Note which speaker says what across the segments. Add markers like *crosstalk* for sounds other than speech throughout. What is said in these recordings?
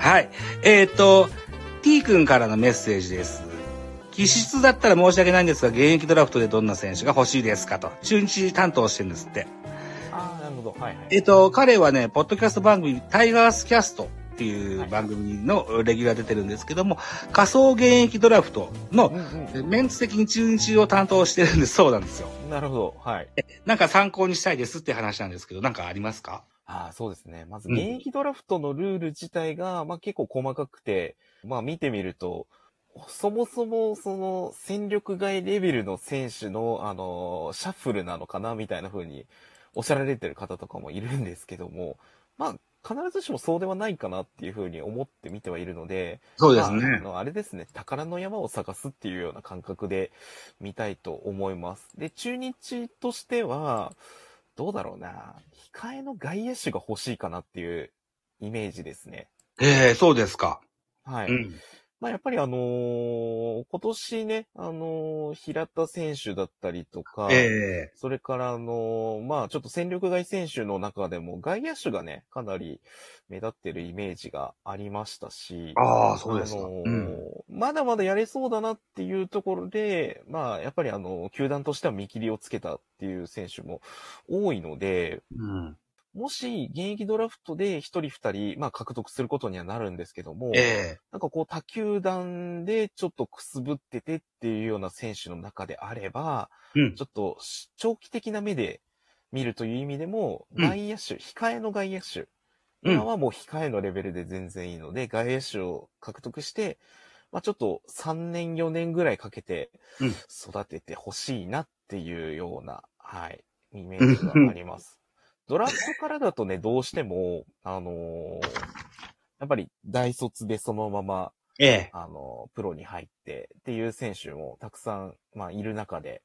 Speaker 1: はい。えっ、と、T 君からのメッセージです。気質だったら申し訳ないんですが、現役ドラフトでどんな選手が欲しいですかと。中日担当してるんですって。
Speaker 2: ああ、なるほど。はいはい。
Speaker 1: えっ、と、彼はね、ポッドキャスト番組、タイガースキャストっていう番組のレギュラー出てるんですけども、仮想現役ドラフトの
Speaker 2: うん
Speaker 1: メンツ的に中日を担当してるんでそうなんですよ。
Speaker 2: うん。なるほど。はい。
Speaker 1: なんか参考にしたいですって話なんですけど、なんかありますか？
Speaker 2: ああ、そうですね。まず、
Speaker 1: うん
Speaker 2: 現役ドラフトのルール自体が、まあ結構細かくて、まあ見てみると、そもそも、その、戦力外レベルの選手の、あの、シャッフルなのかな、みたいな風におっしゃられてる方とかもいるんですけども、まあ、必ずしもそうではないかなっていう風に思って見てはいるので、
Speaker 1: そうですね
Speaker 2: まああ。のあれですね、宝の山を探すっていうような感覚で見たいと思います。で、中日としては、どうだろうな、控えの外野手が欲しいかなっていうイメージですね。
Speaker 1: ええそうですか。
Speaker 2: はい。
Speaker 1: うん。
Speaker 2: まあやっぱりあのー今年ね、あのー平田選手だったりとか、
Speaker 1: ええ
Speaker 2: それからあのーまあちょっと戦力外選手の中でも外野手がね、かなり目立ってるイメージがありましたし、
Speaker 1: ああ、そうですか。
Speaker 2: あのー
Speaker 1: うん。
Speaker 2: まだまだやれそうだなっていうところで、まあやっぱりあの、球団としては見切りをつけたっていう選手も多いので、
Speaker 1: うん。
Speaker 2: もし現役ドラフトで一人二人、まあ獲得することにはなるんですけども、
Speaker 1: ええ。
Speaker 2: なんかこう他球団でちょっとくすぶっててっていうような選手の中であれば、
Speaker 1: うん。
Speaker 2: ちょっと長期的な目で見るという意味でも、
Speaker 1: うん。
Speaker 2: 外野手、控えの外野手、
Speaker 1: うん。
Speaker 2: 今はもう控えのレベルで全然いいので、外野手を獲得して、まあちょっと3年4年ぐらいかけて
Speaker 1: うん。
Speaker 2: 育ててほしいなっていうような、はい、イメージがあります。ドラフトからだとね、どうしても、あのーやっぱり大卒でそのまま、
Speaker 1: ええ。
Speaker 2: あのープロに入ってっていう選手もたくさん、まあ、いる中で、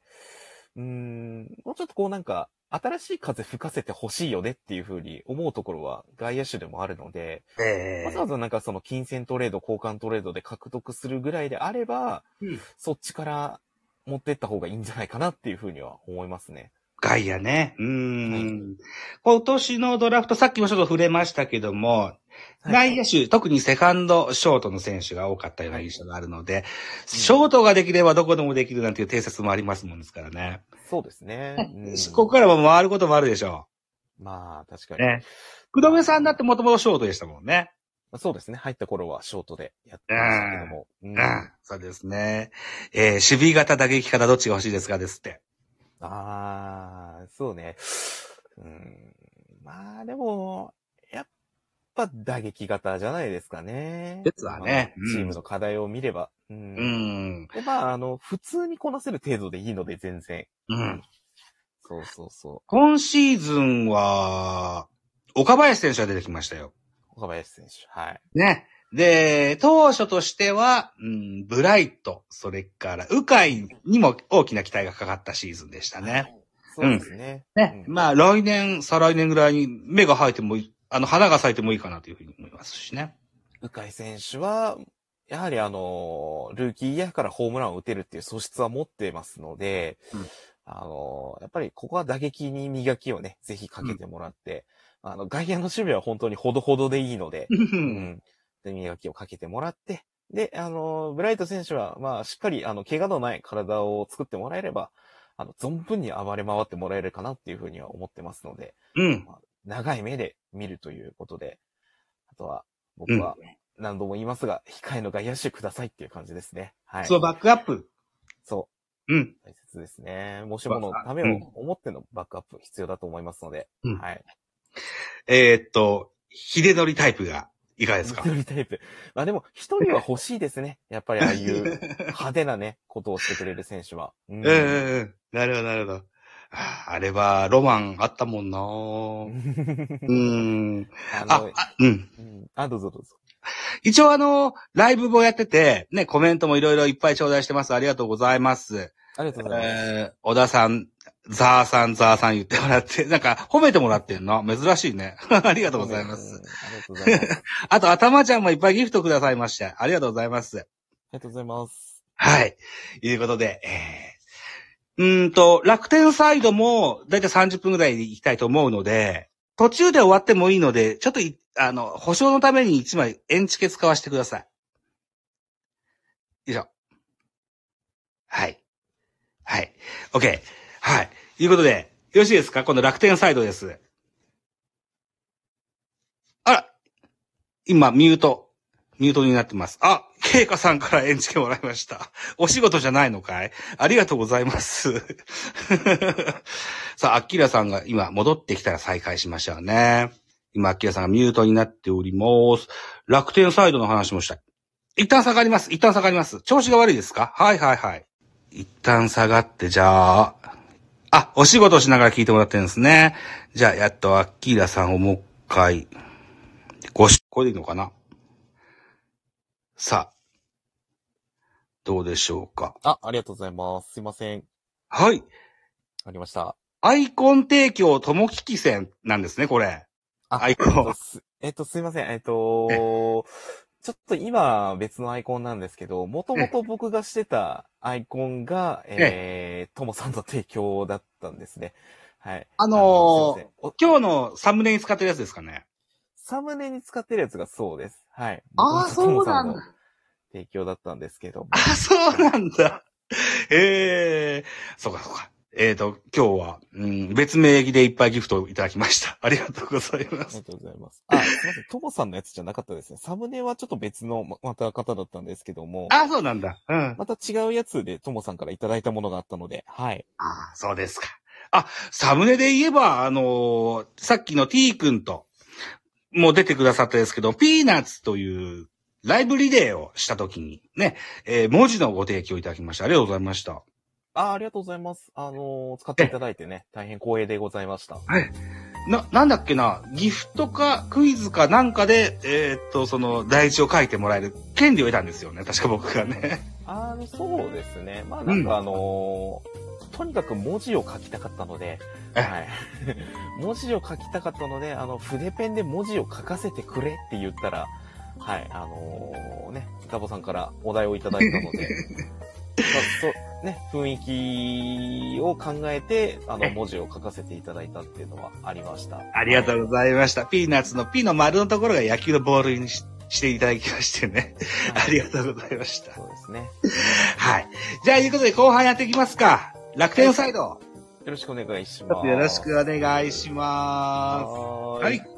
Speaker 2: うーん、もうちょっとこうなんか、新しい風吹かせてほしいよねっていうふうに思うところは外野手でもあるので、
Speaker 1: ええ。
Speaker 2: わざわざなんかその金銭トレード、交換トレードで獲得するぐらいであれば、
Speaker 1: うん。
Speaker 2: そっちから持ってった方がいいんじゃないかなっていうふうには思いますね。
Speaker 1: 外野ね。うーん。今年のドラフト、さっきもちょっと触れましたけども、内野手、特にセカンド、ショートの選手が多かったような印象があるので、ショートができればどこでもできるなんていう定説もありますもんですからね。
Speaker 2: そうですね。うん
Speaker 1: ここからも回ることもあるでしょ
Speaker 2: まあ、確か
Speaker 1: う。
Speaker 2: に。
Speaker 1: ね。福留さんだってもともとショートでしたもんね。
Speaker 2: そうですね。入った頃はショートでやってましたけども。うん
Speaker 1: うん。そうですね。えー、守備型、打撃型どっちが欲しいですかですって。
Speaker 2: ああ、そうね。うん。まあ、でも、やっぱ打撃型じゃないですかね。
Speaker 1: ですわね
Speaker 2: まあチームの課題を見れば。うん。
Speaker 1: うん。
Speaker 2: で、まあ、あの、普通にこなせる程度でいいので、全然。
Speaker 1: うん。
Speaker 2: そうそうそ
Speaker 1: 今シーズンは、岡林選手が出てきましたよ。
Speaker 2: う。岡林選手。はい。
Speaker 1: ね。で、当初としては、うん、ブライト、それから、鵜飼にも大きな期待がかかったシーズンでしたね。
Speaker 2: そうですね。
Speaker 1: ね。
Speaker 2: うん
Speaker 1: まあ、来年、再来年ぐらいに芽が生えてもいい、あの、花が咲いてもいいかなというふうに思いますしね。
Speaker 2: 鵜飼選手は、やはりあの、ルーキーイヤーからホームランを打てるっていう素質は持ってますので、
Speaker 1: うん
Speaker 2: あの、やっぱりここは打撃に磨きをね、ぜひかけてもらって、あの、外野の守備は本当にほどほどでいいので、
Speaker 1: う。
Speaker 2: うんん。で、磨きをかけてもらって、で、あの、ブライト選手は、まあ、しっかり、あの、怪我のない体を作ってもらえれば、あの、存分に暴れ回ってもらえるかなっていうふうには思ってますので、
Speaker 1: うん。
Speaker 2: 長い目で見るということで、あとは、僕は何度も言いますが、控えの外野手くださいっていう感じですね。はい。
Speaker 1: そう、バックアップ。
Speaker 2: そ
Speaker 1: うん。
Speaker 2: う。大切ですね。もしものためを思ってのバックアップ必要だと思いますので、
Speaker 1: うん
Speaker 2: はい。
Speaker 1: えーっと、秀則タイプがいかがですか？
Speaker 2: 一人タイプ。まあでも、一人は欲しいですね。やっぱりああいう *laughs* 派手なね、ことをしてくれる選手は。うん
Speaker 1: うんうんうん。なるほど、なるほど。ああれは、ロマンあったもんな *laughs* うーん。
Speaker 2: あの、
Speaker 1: あ、あうん。
Speaker 2: うんあ、どうぞどうぞ。
Speaker 1: 一応あの、ライブもやってて、ね、コメントもいろいろいっぱい頂戴してます。ありがとうございます。
Speaker 2: ありがとうございます。
Speaker 1: えー、小田さん、ザーさん、ザーさん言ってもらって、*laughs* なんか褒めてもらってんの？珍しいね。*laughs* ありがとうございます。
Speaker 2: うん。ありがとうございます。*laughs*
Speaker 1: あと、頭ちゃんもいっぱいギフトくださいまして、ありがとうございます。
Speaker 2: ありがとうございます。
Speaker 1: はい。いうことで、えー、うーんと、楽天サイドも、だいたい30分ぐらいで行きたいと思うので、途中で終わってもいいので、ちょっとい、あの、保証のために一枚エンチケ使わせてください。よいしょ。はい。はい。OK。はい。いうことで、よろしいですか？今度楽天サイドです。あら今、ミュート。ミュートになってます。あ、ケイカさんからエンチケもらいました。お仕事じゃないのかい？ありがとうございます。*laughs* さあ、アッキーラさんが今戻ってきたら再開しましょうね。今、アッキーラさんがミュートになっております。楽天サイドの話もしたい。一旦下がります。一旦下がります。調子が悪いですか？はいはいはい。一旦下がって、じゃあ、あ、お仕事しながら聞いてもらってるんですね。じゃあ、やっとアッキーラさんをもう一回、ごし、これでいいのかな？さあ、どうでしょうか？
Speaker 2: あ、ありがとうございます。すいません。
Speaker 1: はい。
Speaker 2: ありました。
Speaker 1: アイコン提供ともきき戦なんですね、これ。
Speaker 2: あ
Speaker 1: アイコン
Speaker 2: えっとすえっと、すいません。えっと、ちょっと今別のアイコンなんですけど、もともと僕がしてたアイコンが、えー、ともさんの提供だったんですね。はい。
Speaker 1: あのー
Speaker 2: のすいませんお
Speaker 1: 今日のサムネに使ってるやつですかね？
Speaker 2: サムネに使ってるやつがそうです。はい。
Speaker 1: あー
Speaker 2: 元々トモさんの
Speaker 1: そうなん
Speaker 2: 提供だったんですけども。
Speaker 1: あ、そうなんだ。ええそうかそうか。えっ、と、今日は、うん、別名義でいっぱいギフトをいただきました。*laughs* ありがとうございます。
Speaker 2: ありがとうございます。あ、すいません。トモさんのやつじゃなかったですね。サムネはちょっと別のままた方だったんですけども。
Speaker 1: あ、そうなんだ。うん。
Speaker 2: また違うやつでトモさんからいただいたものがあったので、はい。
Speaker 1: あそうですか。あ、サムネで言えば、あのーさっきの T 君と、もう出てくださったですけど、ピーナッツというライブリレーをしたときにね、えー文字のご提供いただきました。ありがとうございました。
Speaker 2: あ、ありがとうございます。あのー使っていただいてね、大変光栄でございました。
Speaker 1: はい。な、なんだっけな、ギフトかクイズかなんかで、えーっと、その、第一を書いてもらえる権利を得たんですよね。確か僕がね。
Speaker 2: あの、そうですね。まあなんかあのーとにかく文字を書きたかったので、
Speaker 1: え
Speaker 2: はい。*laughs* 文字を書きたかったので、あの、筆ペンで文字を書かせてくれって言ったら、はい、あのーね、ガボさんからお題をいただいたので、*laughs* まあ、ね、雰囲気を考えて、あの、
Speaker 1: え
Speaker 2: 文字を書かせていただいたっていうのはありました。
Speaker 1: ありがと
Speaker 2: う。
Speaker 1: うございました。ピーナッツのピの丸のところが野球のボールにししていただきましてね。ありがとうございました。
Speaker 2: そうですね。
Speaker 1: はい。じゃあ、いうことで後半やっていきますか。楽天サイド。
Speaker 2: よろしくお願いします。
Speaker 1: とよろしくお願いします。はい。